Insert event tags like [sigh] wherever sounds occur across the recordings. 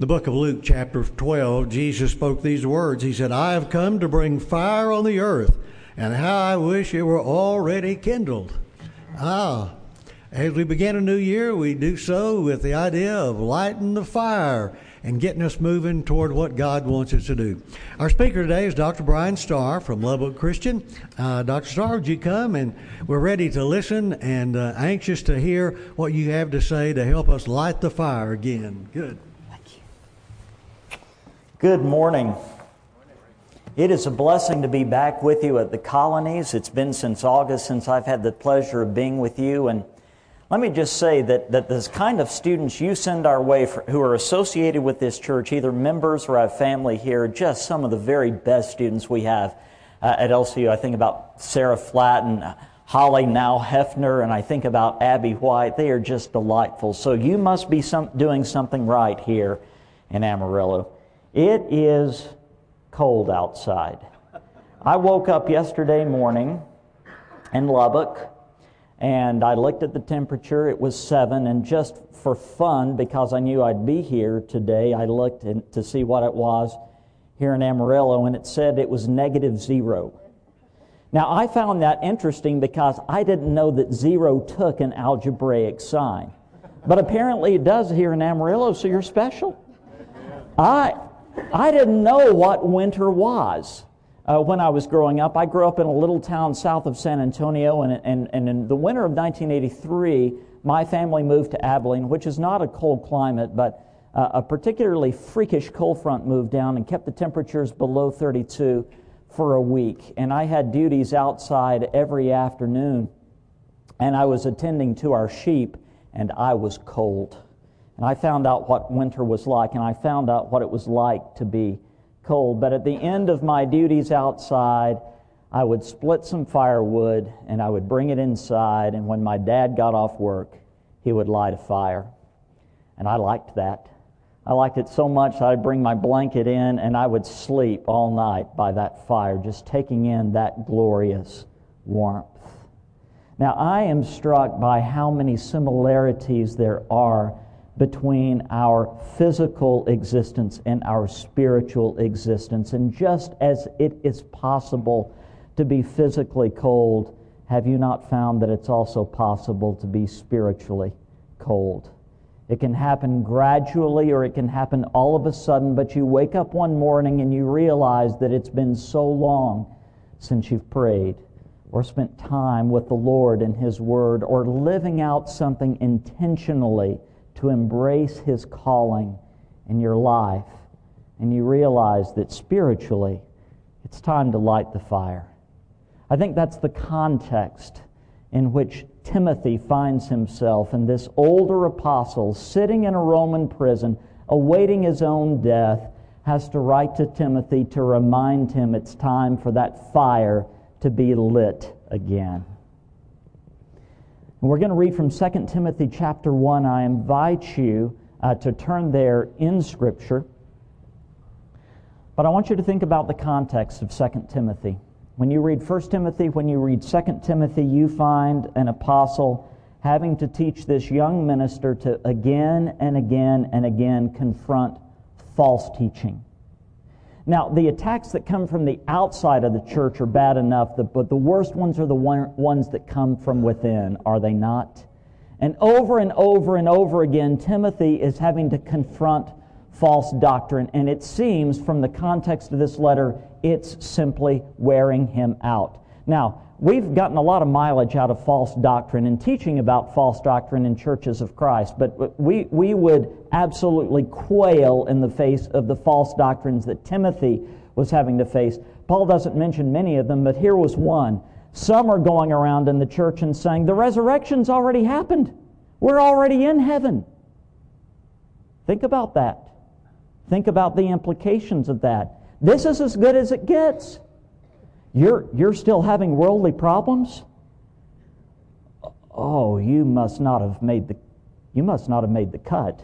the book of Luke, chapter 12, Jesus spoke these words. He said, I have come to bring fire on the earth, and how I wish it were already kindled. Ah, as we begin a new year, we do so with the idea of lighting the fire and getting us moving toward what God wants us to do. Our speaker today is Dr. Brian Starr from Lubbock Christian. Uh, Dr. Starr, would you come? And we're ready to listen and uh, anxious to hear what you have to say to help us light the fire again. Good. Good morning. It is a blessing to be back with you at the colonies. It's been since August since I've had the pleasure of being with you. And let me just say that, that this kind of students you send our way for, who are associated with this church, either members or have family here, just some of the very best students we have uh, at LCU. I think about Sarah Flatten, Holly now Hefner, and I think about Abby White. They are just delightful. So you must be some, doing something right here in Amarillo. It is cold outside. I woke up yesterday morning in Lubbock and I looked at the temperature. It was seven, and just for fun, because I knew I'd be here today, I looked to see what it was here in Amarillo, and it said it was negative zero. Now, I found that interesting because I didn't know that zero took an algebraic sign. But apparently it does here in Amarillo, so you're special. I, I didn't know what winter was uh, when I was growing up. I grew up in a little town south of San Antonio, and, and, and in the winter of 1983, my family moved to Abilene, which is not a cold climate, but uh, a particularly freakish cold front moved down and kept the temperatures below 32 for a week. And I had duties outside every afternoon, and I was attending to our sheep, and I was cold. And I found out what winter was like, and I found out what it was like to be cold. But at the end of my duties outside, I would split some firewood and I would bring it inside. And when my dad got off work, he would light a fire. And I liked that. I liked it so much that I'd bring my blanket in and I would sleep all night by that fire, just taking in that glorious warmth. Now, I am struck by how many similarities there are between our physical existence and our spiritual existence. And just as it is possible to be physically cold, have you not found that it's also possible to be spiritually cold? It can happen gradually or it can happen all of a sudden, but you wake up one morning and you realize that it's been so long since you've prayed or spent time with the Lord and His Word or living out something intentionally to embrace His calling in your life, and you realize that spiritually, it's time to light the fire. I think that's the context in which Timothy finds himself, and this older apostle sitting in a Roman prison, awaiting his own death, has to write to Timothy to remind him it's time for that fire to be lit again. And we're going to read from 2 Timothy chapter 1. I invite you uh, to turn there in Scripture. But I want you to think about the context of 2 Timothy. When you read 1 Timothy, when you read 2 Timothy, you find an apostle having to teach this young minister to again and again and again confront false teaching. Now, the attacks that come from the outside of the church are bad enough, but the worst ones are the ones that come from within, are they not? And over and over and over again, Timothy is having to confront false doctrine. And it seems, from the context of this letter, it's simply wearing him out. Now, we've gotten a lot of mileage out of false doctrine and teaching about false doctrine in churches of Christ, but we, we would absolutely quail in the face of the false doctrines that Timothy was having to face. Paul doesn't mention many of them, but here was one. Some are going around in the church and saying, the resurrection's already happened. We're already in heaven. Think about that. Think about the implications of that. This is as good as it gets. You're, you're still having worldly problems? Oh, you must not have made the you must not have made the cut.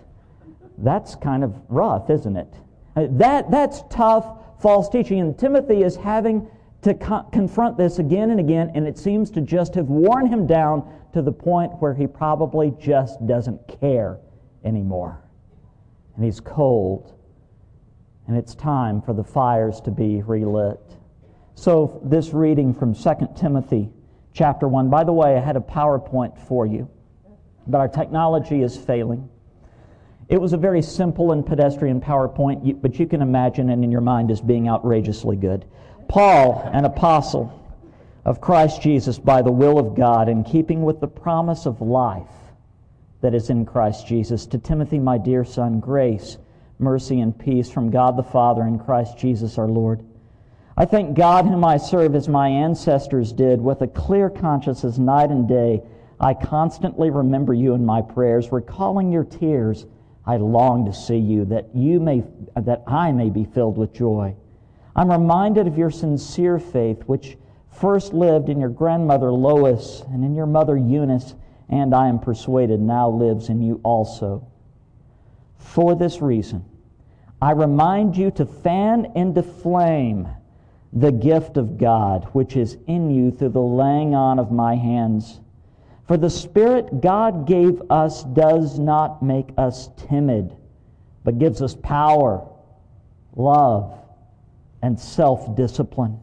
That's kind of rough, isn't it? Uh, that, that's tough false teaching. And Timothy is having to co- confront this again and again, and it seems to just have worn him down to the point where he probably just doesn't care anymore. and he's cold, and it's time for the fires to be relit. So, this reading from 2 Timothy chapter 1. By the way, I had a PowerPoint for you, but our technology is failing. It was a very simple and pedestrian PowerPoint, but you can imagine it in your mind as being outrageously good. Paul, an apostle of Christ Jesus by the will of God, in keeping with the promise of life that is in Christ Jesus. To Timothy, my dear son, grace, mercy, and peace from God the Father and Christ Jesus our Lord. I thank God whom I serve as my ancestors did, with a clear conscience as night and day. I constantly remember you in my prayers, recalling your tears. I long to see you, that you may, that I may be filled with joy. I'm reminded of your sincere faith, which first lived in your grandmother Lois and in your mother Eunice, and I am persuaded now lives in you also. For this reason, I remind you to fan into flame the gift of God which is in you through the laying on of my hands. For the Spirit God gave us does not make us timid, but gives us power, love, and self discipline.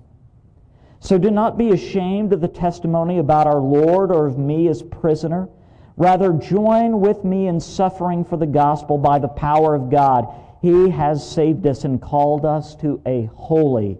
So do not be ashamed of the testimony about our Lord or of me as prisoner. Rather, join with me in suffering for the gospel by the power of God. He has saved us and called us to a holy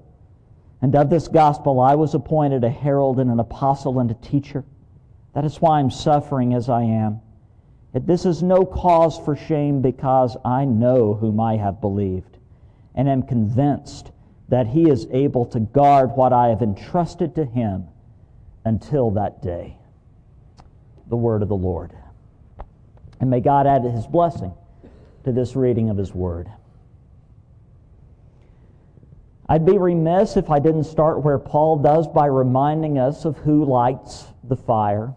And of this gospel I was appointed a herald and an apostle and a teacher. That is why I'm suffering as I am. Yet this is no cause for shame because I know whom I have believed and am convinced that he is able to guard what I have entrusted to him until that day. The word of the Lord. And may God add his blessing to this reading of his word. I'd be remiss if I didn't start where Paul does by reminding us of who lights the fire.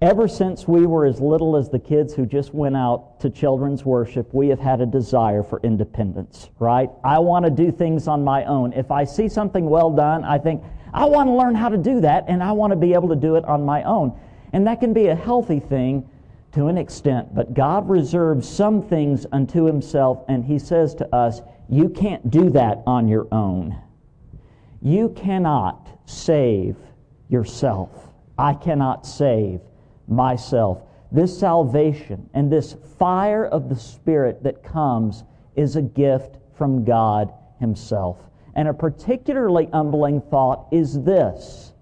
Ever since we were as little as the kids who just went out to children's worship, we have had a desire for independence, right? I want to do things on my own. If I see something well done, I think, I want to learn how to do that, and I want to be able to do it on my own. And that can be a healthy thing to an extent, but God reserves some things unto Himself, and He says to us, You can't do that on your own. You cannot save yourself. I cannot save myself. This salvation and this fire of the Spirit that comes is a gift from God Himself. And a particularly humbling thought is this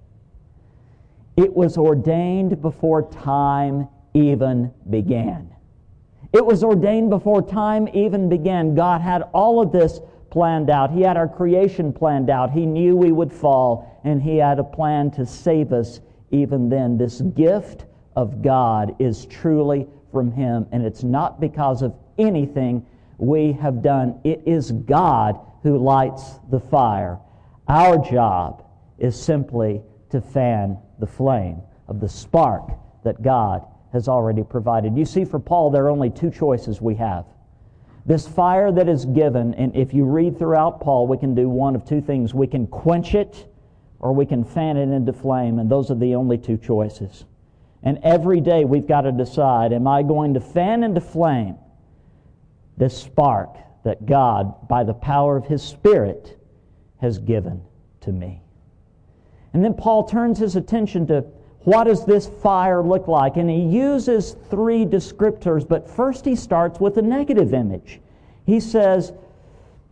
it was ordained before time even began. It was ordained before time even began. God had all of this planned out. He had our creation planned out. He knew we would fall, and He had a plan to save us even then. This gift of God is truly from Him, and it's not because of anything we have done. It is God who lights the fire. Our job is simply to fan the flame of the spark that God has already provided. You see, for Paul, there are only two choices we have. This fire that is given, and if you read throughout Paul, we can do one of two things. We can quench it or we can fan it into flame, and those are the only two choices. And every day we've got to decide am I going to fan into flame this spark that God, by the power of His Spirit, has given to me? And then Paul turns his attention to what does this fire look like? And he uses three descriptors, but first he starts with a negative image. He says,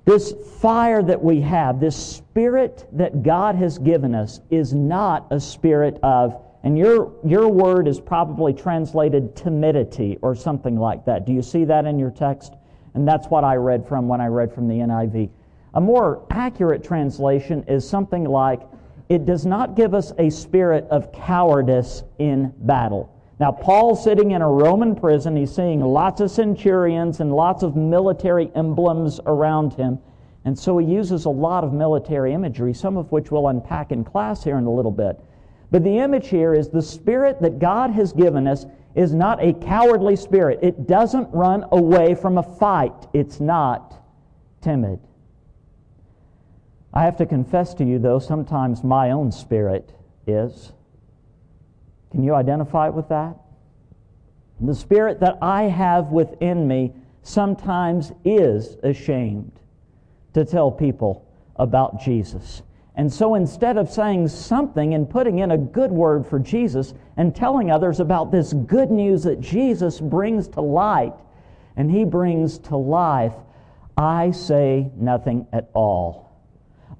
This fire that we have, this spirit that God has given us, is not a spirit of and your, your word is probably translated timidity or something like that. Do you see that in your text? And that's what I read from when I read from the NIV. A more accurate translation is something like, it does not give us a spirit of cowardice in battle. Now, Paul's sitting in a Roman prison. He's seeing lots of centurions and lots of military emblems around him. And so he uses a lot of military imagery, some of which we'll unpack in class here in a little bit. But the image here is the spirit that God has given us is not a cowardly spirit. It doesn't run away from a fight. It's not timid. I have to confess to you, though, sometimes my own spirit is. Can you identify with that? The spirit that I have within me sometimes is ashamed to tell people about Jesus. And so instead of saying something and putting in a good word for Jesus and telling others about this good news that Jesus brings to light and he brings to life, I say nothing at all.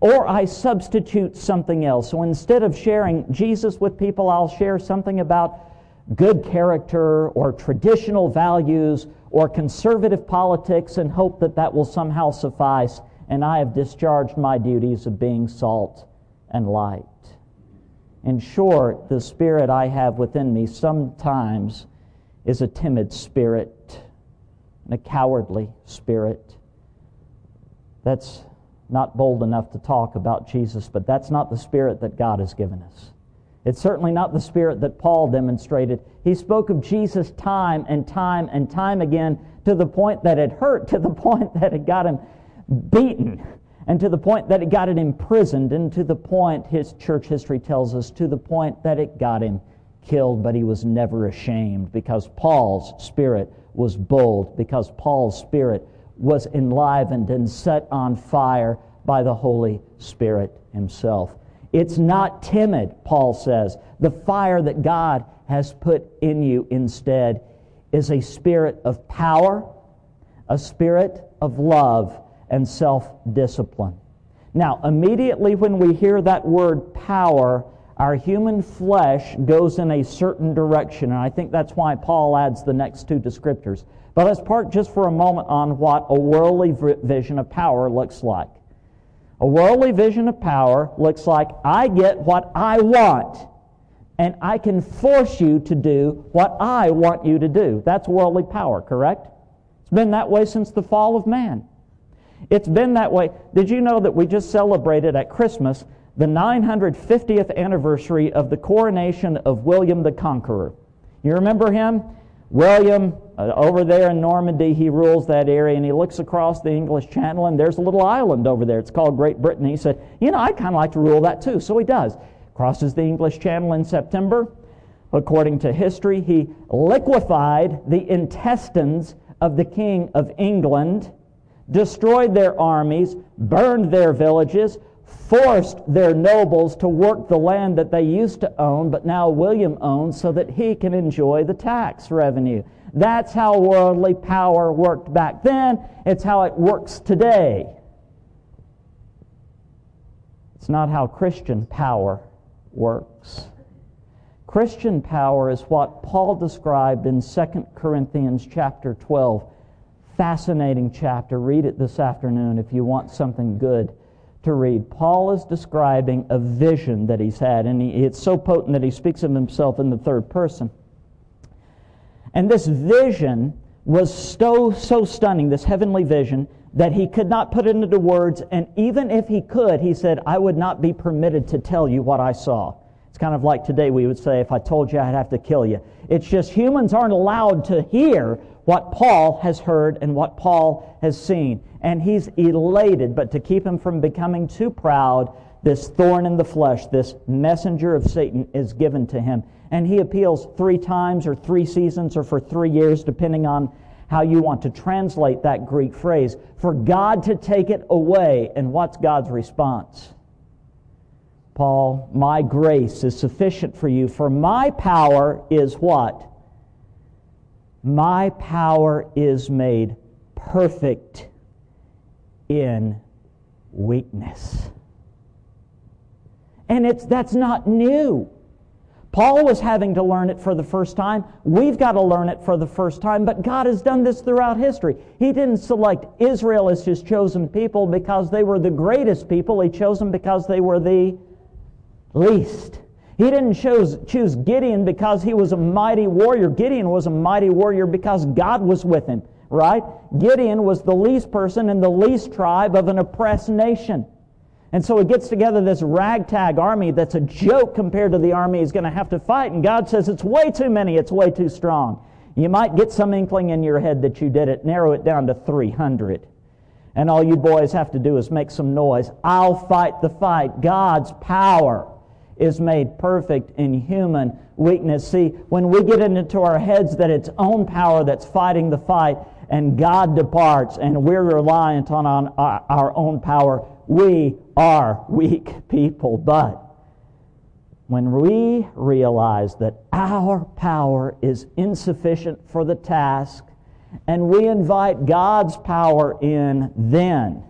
Or I substitute something else. So instead of sharing Jesus with people, I'll share something about good character or traditional values or conservative politics and hope that that will somehow suffice and I have discharged my duties of being salt and light. In short, the spirit I have within me sometimes is a timid spirit and a cowardly spirit. That's not bold enough to talk about Jesus, but that's not the spirit that God has given us. It's certainly not the spirit that Paul demonstrated. He spoke of Jesus time and time and time again to the point that it hurt, to the [laughs] point that it got him beaten, and to the point that it got him imprisoned, and to the point, his church history tells us, to the point that it got him killed, but he was never ashamed because Paul's spirit was bold, because Paul's spirit was enlivened and set on fire by the Holy Spirit himself. It's not timid, Paul says. The fire that God has put in you instead is a spirit of power, a spirit of love, and self discipline. Now, immediately when we hear that word power, our human flesh goes in a certain direction, and I think that's why Paul adds the next two descriptors. But let's park just for a moment on what a worldly vision of power looks like. A worldly vision of power looks like I get what I want, and I can force you to do what I want you to do. That's worldly power, correct? It's been that way since the fall of man. It's been that way. Did you know that we just celebrated at Christmas the 950th anniversary of the coronation of William the Conqueror? You remember him? William, uh, over there in Normandy, he rules that area, and he looks across the English Channel, and there's a little island over there. It's called Great Britain. He said, You know, I'd kind of like to rule that too. So he does. Crosses the English Channel in September. According to history, he liquefied the intestines of the King of England destroyed their armies, burned their villages, forced their nobles to work the land that they used to own, but now William owns so that he can enjoy the tax revenue. That's how worldly power worked back then. It's how it works today. It's not how Christian power works. Christian power is what Paul described in 2 Corinthians chapter 12 fascinating chapter. Read it this afternoon if you want something good to read. Paul is describing a vision that he's had, and he, it's so potent that he speaks of himself in the third person. And this vision was so, so stunning, this heavenly vision, that he could not put it into words, and even if he could, he said, I would not be permitted to tell you what I saw. It's kind of like today we would say, if I told you, I'd have to kill you. It's just humans aren't allowed to hear what Paul has heard and what Paul has seen. And he's elated, but to keep him from becoming too proud, this thorn in the flesh, this messenger of Satan is given to him. And he appeals three times or three seasons or for three years, depending on how you want to translate that Greek phrase, for God to take it away. And what's God's response? Paul, my grace is sufficient for you, for my power is what? My power is made perfect in weakness. And it's, that's not new. Paul was having to learn it for the first time. We've got to learn it for the first time, but God has done this throughout history. He didn't select Israel as his chosen people because they were the greatest people. He chose them because they were the least. He didn't choose, choose Gideon because he was a mighty warrior. Gideon was a mighty warrior because God was with him. right? Gideon was the least person in the least tribe of an oppressed nation. And so he gets together this ragtag army that's a joke compared to the army he's going to have to fight. And God says, it's way too many, it's way too strong. You might get some inkling in your head that you did it. Narrow it down to 300. And all you boys have to do is make some noise. I'll fight the fight. God's power is made perfect in human weakness. See, when we get into our heads that it's own power that's fighting the fight and God departs and we're reliant on, on our, our own power, we are weak [laughs] people. But when we realize that our power is insufficient for the task and we invite God's power in, then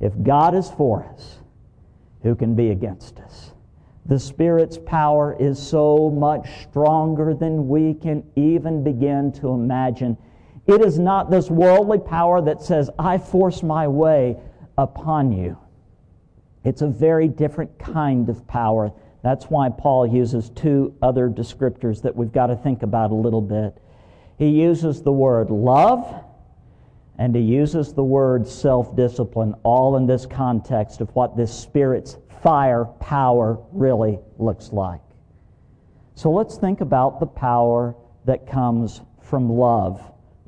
if God is for us, who can be against us? The Spirit's power is so much stronger than we can even begin to imagine. It is not this worldly power that says, I force my way upon you. It's a very different kind of power. That's why Paul uses two other descriptors that we've got to think about a little bit. He uses the word love and he uses the word self discipline, all in this context of what this Spirit's fire power really looks like. So let's think about the power that comes from love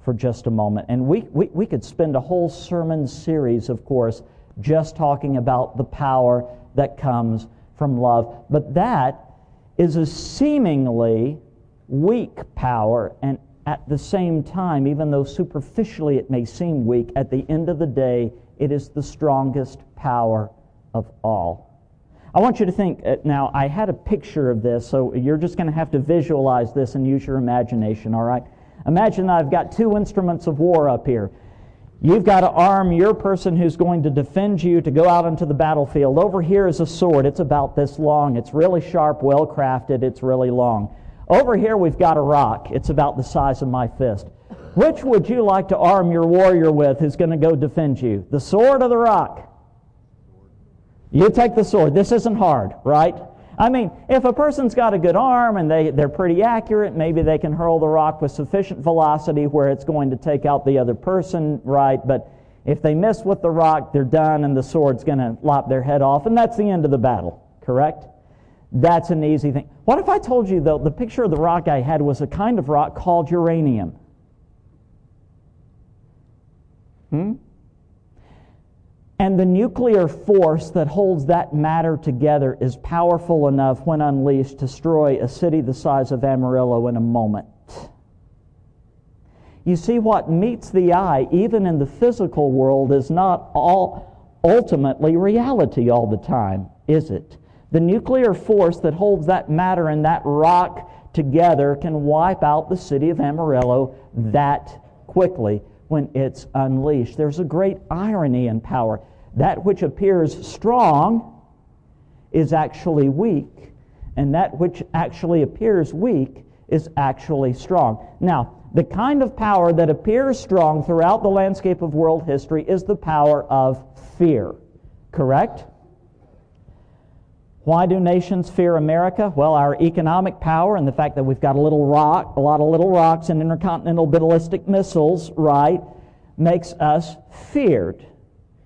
for just a moment. And we, we, we could spend a whole sermon series, of course, just talking about the power that comes from love. But that is a seemingly weak power, and at the same time, even though superficially it may seem weak, at the end of the day, it is the strongest power of all. I want you to think uh, now, I had a picture of this, so you're just going to have to visualize this and use your imagination, all right? Imagine I've got two instruments of war up here. You've got to arm your person who's going to defend you to go out into the battlefield. Over here is a sword. It's about this long. It's really sharp, well crafted. It's really long. Over here we've got a rock. It's about the size of my fist. Which would you like to arm your warrior with who's going to go defend you? The sword or the rock? You take the sword. This isn't hard, right? I mean, if a person's got a good arm and they, they're pretty accurate, maybe they can hurl the rock with sufficient velocity where it's going to take out the other person, right? But if they miss with the rock, they're done and the sword's going to lop their head off, and that's the end of the battle, correct? That's an easy thing. What if I told you, though, the picture of the rock I had was a kind of rock called uranium? Hmm? And the nuclear force that holds that matter together is powerful enough, when unleashed, to destroy a city the size of Amarillo in a moment. You see, what meets the eye, even in the physical world, is not all ultimately reality all the time, is it? The nuclear force that holds that matter and that rock together can wipe out the city of Amarillo that quickly when it's unleashed. There's a great irony in power. That which appears strong is actually weak, and that which actually appears weak is actually strong. Now, the kind of power that appears strong throughout the landscape of world history is the power of fear. Correct? Why do nations fear America? Well, our economic power and the fact that we've got a little rock, a lot of little rocks and intercontinental ballistic missiles, right, makes us feared.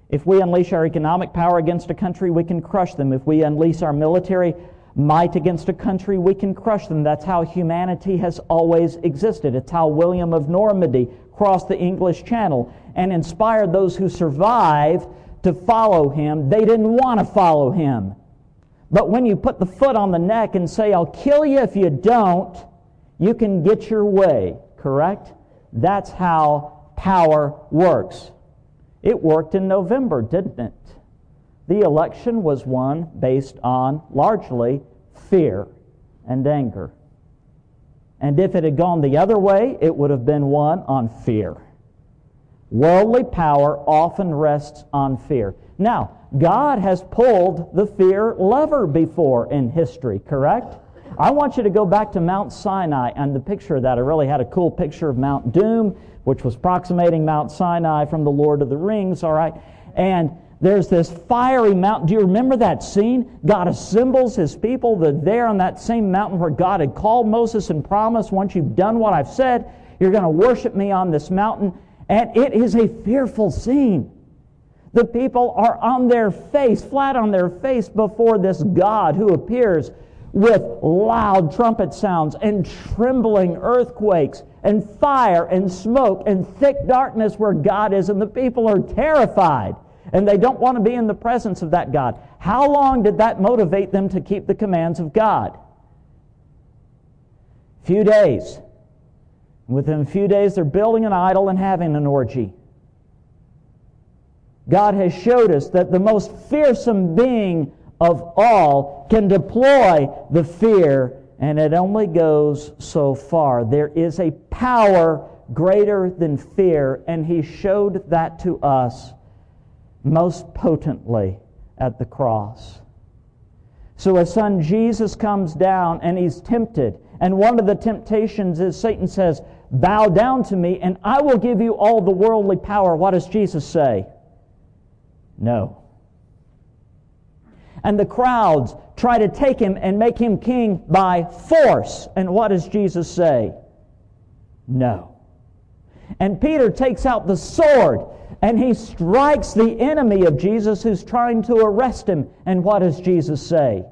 If we unleash our economic power against a country, we can crush them. If we unleash our military might against a country, we can crush them. That's how humanity has always existed. It's how William of Normandy crossed the English Channel and inspired those who survived to follow him. They didn't want to follow him. But when you put the foot on the neck and say, I'll kill you if you don't, you can get your way, correct? That's how power works. It worked in November, didn't it? The election was won based on largely fear and anger. And if it had gone the other way, it would have been won on fear. Worldly power often rests on fear. Now, God has pulled the fear lever before in history, correct? I want you to go back to Mount Sinai and the picture of that. I really had a cool picture of Mount Doom, which was approximating Mount Sinai from the Lord of the Rings, all right? And there's this fiery mountain. Do you remember that scene? God assembles his people. There on that same mountain where God had called Moses and promised, once you've done what I've said, you're going to worship me on this mountain. And it is a fearful scene. The people are on their face, flat on their face before this God who appears with loud trumpet sounds and trembling earthquakes and fire and smoke and thick darkness where God is, and the people are terrified and they don't want to be in the presence of that God. How long did that motivate them to keep the commands of God? Few days. Within a few days, they're building an idol and having an orgy. God has showed us that the most fearsome being of all can deploy the fear, and it only goes so far. There is a power greater than fear, and He showed that to us most potently at the cross. So His Son Jesus comes down and He's tempted. And one of the temptations is Satan says, Bow down to me, and I will give you all the worldly power. What does Jesus say? No. And the crowds try to take him and make him king by force. And what does Jesus say? No. And Peter takes out the sword and he strikes the enemy of Jesus who's trying to arrest him. And what does Jesus say?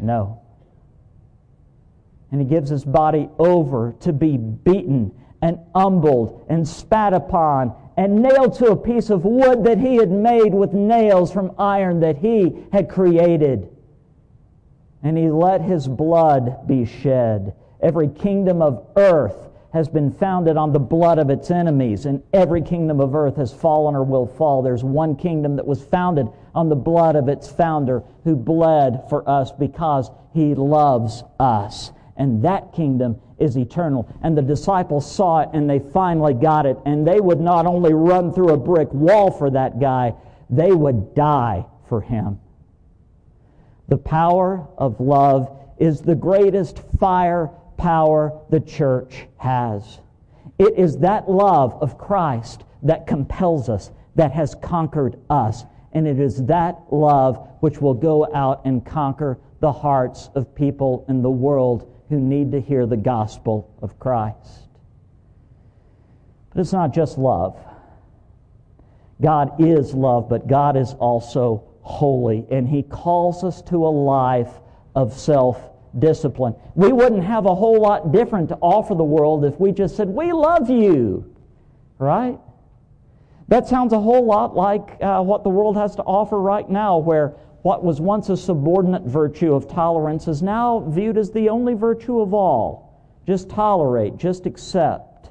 No. And he gives his body over to be beaten and humbled and spat upon and nailed to a piece of wood that he had made with nails from iron that he had created. And he let his blood be shed. Every kingdom of earth has been founded on the blood of its enemies, and every kingdom of earth has fallen or will fall. There's one kingdom that was founded on the blood of its founder who bled for us because he loves us. And that kingdom is eternal. And the disciples saw it and they finally got it. And they would not only run through a brick wall for that guy, they would die for him. The power of love is the greatest fire power the church has. It is that love of Christ that compels us, that has conquered us. And it is that love which will go out and conquer the hearts of people in the world who need to hear the gospel of Christ. But it's not just love. God is love, but God is also holy, and He calls us to a life of self discipline. We wouldn't have a whole lot different to offer the world if we just said, We love you, right? That sounds a whole lot like uh, what the world has to offer right now, where what was once a subordinate virtue of tolerance is now viewed as the only virtue of all. Just tolerate, just accept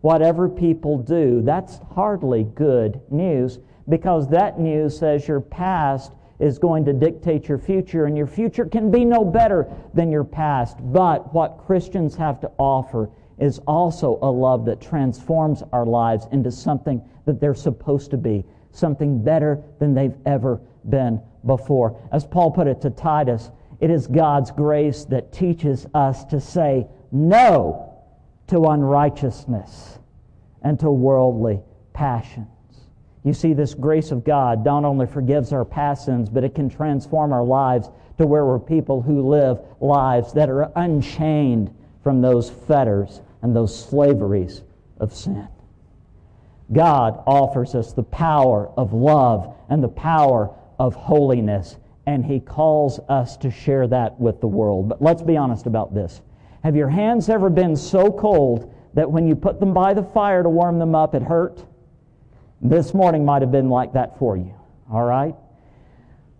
whatever people do. That's hardly good news because that news says your past is going to dictate your future, and your future can be no better than your past. But what Christians have to offer is also a love that transforms our lives into something that they're supposed to be, something better than they've ever been before. As Paul put it to Titus, it is God's grace that teaches us to say no to unrighteousness and to worldly passions. You see, this grace of God not only forgives our past sins, but it can transform our lives to where we're people who live lives that are unchained from those fetters and those slaveries of sin. God offers us the power of love and the power of holiness, and He calls us to share that with the world. But let's be honest about this. Have your hands ever been so cold that when you put them by the fire to warm them up, it hurt? This morning might have been like that for you, all right?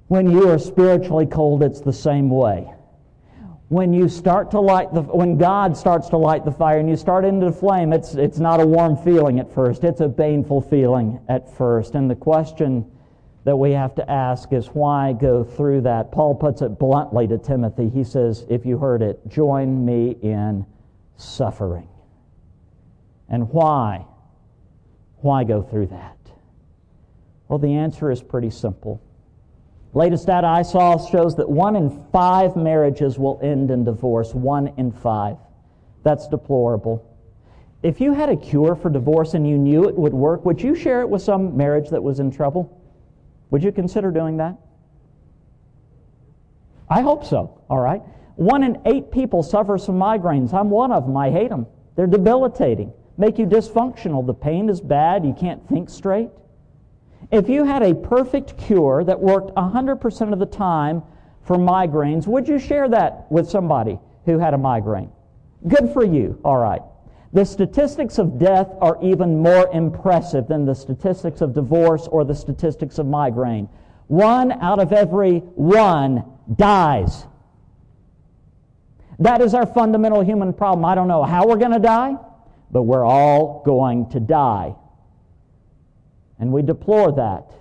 When you are spiritually cold, it's the same way. When you start to light the, when God starts to light the fire and you start into the flame, it's, it's not a warm feeling at first. It's a painful feeling at first. And the question that we have to ask is why go through that? Paul puts it bluntly to Timothy. He says, if you heard it, join me in suffering. And why? Why go through that? Well, the answer is pretty simple. Latest data I saw shows that one in five marriages will end in divorce. One in five. That's deplorable. If you had a cure for divorce and you knew it would work, would you share it with some marriage that was in trouble? Would you consider doing that? I hope so, all right? One in eight people suffers from migraines. I'm one of them. I hate them. They're debilitating. make you dysfunctional. The pain is bad, you can't think straight. If you had a perfect cure that worked 100% of the time for migraines, would you share that with somebody who had a migraine? Good for you, all right. The statistics of death are even more impressive than the statistics of divorce or the statistics of migraine. One out of every one dies. That is our fundamental human problem. I don't know how we're going to die, but we're all going to die. And we deplore that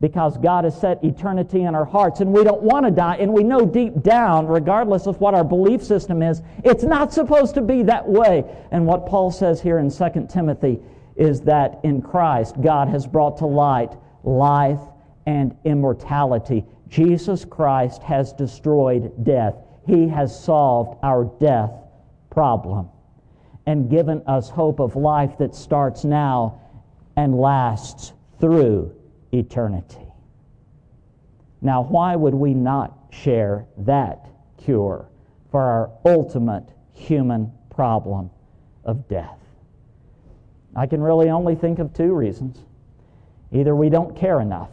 because God has set eternity in our hearts and we don't want to die. And we know deep down, regardless of what our belief system is, it's not supposed to be that way. And what Paul says here in 2 Timothy is that in Christ, God has brought to light life and immortality. Jesus Christ has destroyed death. He has solved our death problem and given us hope of life that starts now and lasts through eternity. Now, why would we not share that cure for our ultimate human problem of death? I can really only think of two reasons. Either we don't care enough.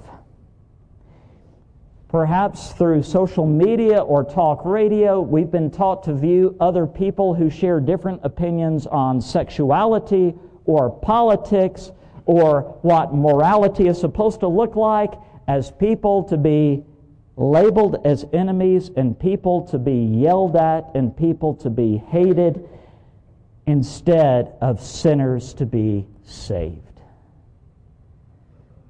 Perhaps through social media or talk radio, we've been taught to view other people who share different opinions on sexuality or politics or what morality is supposed to look like as people to be labeled as enemies and people to be yelled at and people to be hated instead of sinners to be saved.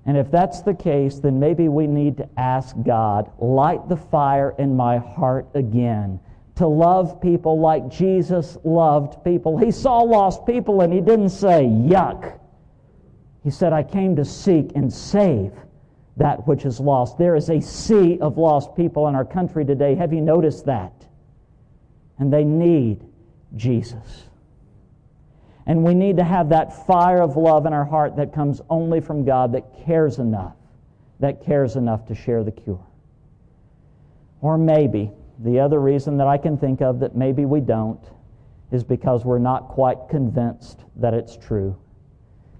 And if that's the case, then maybe we need to ask God, light the fire in my heart again to love people like Jesus loved people. He saw lost people and he didn't say, yuck. He said, I came to seek and save that which is lost. There is a sea of lost people in our country today. Have you noticed that? And they need Jesus. And we need to have that fire of love in our heart that comes only from God that cares enough, that cares enough to share the cure. Or maybe the other reason that I can think of that maybe we don't is because we're not quite convinced that it's true.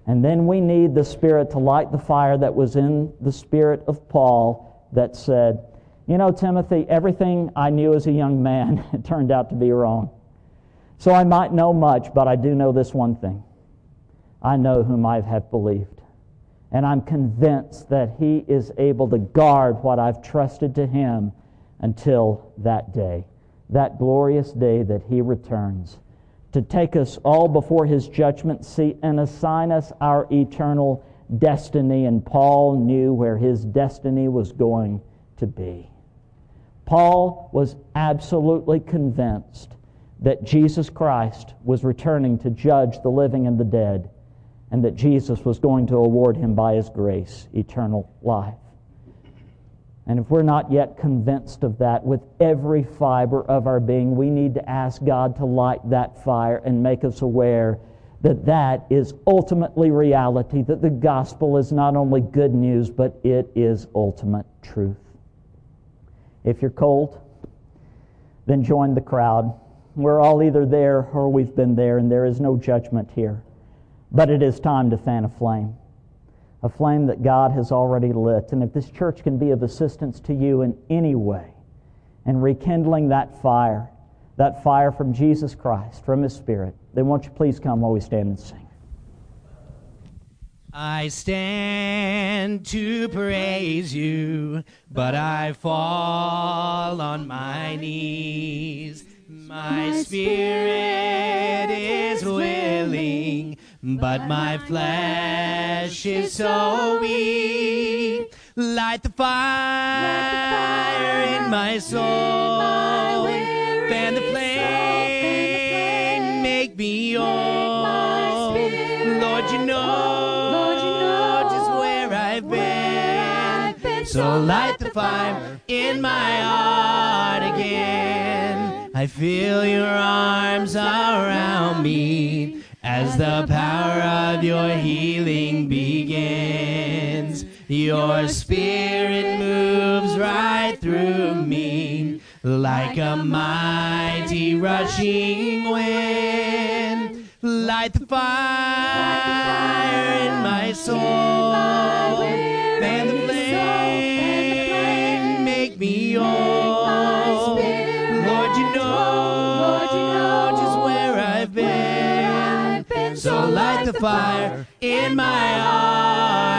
And then we need the Spirit to light the fire that was in the spirit of Paul that said, You know, Timothy, everything I knew as a young man [laughs] turned out to be wrong. So I might know much, but I do know this one thing. I know whom I have believed. And I'm convinced that he is able to guard what I've trusted to him until that day, that glorious day that he returns to take us all before his judgment seat and assign us our eternal destiny. And Paul knew where his destiny was going to be. Paul was absolutely convinced that Jesus Christ was returning to judge the living and the dead, and that Jesus was going to award him by his grace eternal life. And if we're not yet convinced of that with every fiber of our being, we need to ask God to light that fire and make us aware that that is ultimately reality, that the gospel is not only good news, but it is ultimate truth. If you're cold, then join the crowd. We're all either there or we've been there, and there is no judgment here. But it is time to fan a flame a flame that God has already lit. And if this church can be of assistance to you in any way in rekindling that fire, that fire from Jesus Christ, from His Spirit, then won't you please come while we stand and sing? I stand to praise you, but I fall on my knees. My spirit is willing but my flesh is so weak. Light the fire in my soul. Fan the flame. Make me yours. Lord, you know just where I've been. So light the fire in my heart again. I feel your arms around me as the power of your healing begins. Your spirit moves right through me like a mighty rushing wind. Light the fire in my soul. fire in my heart.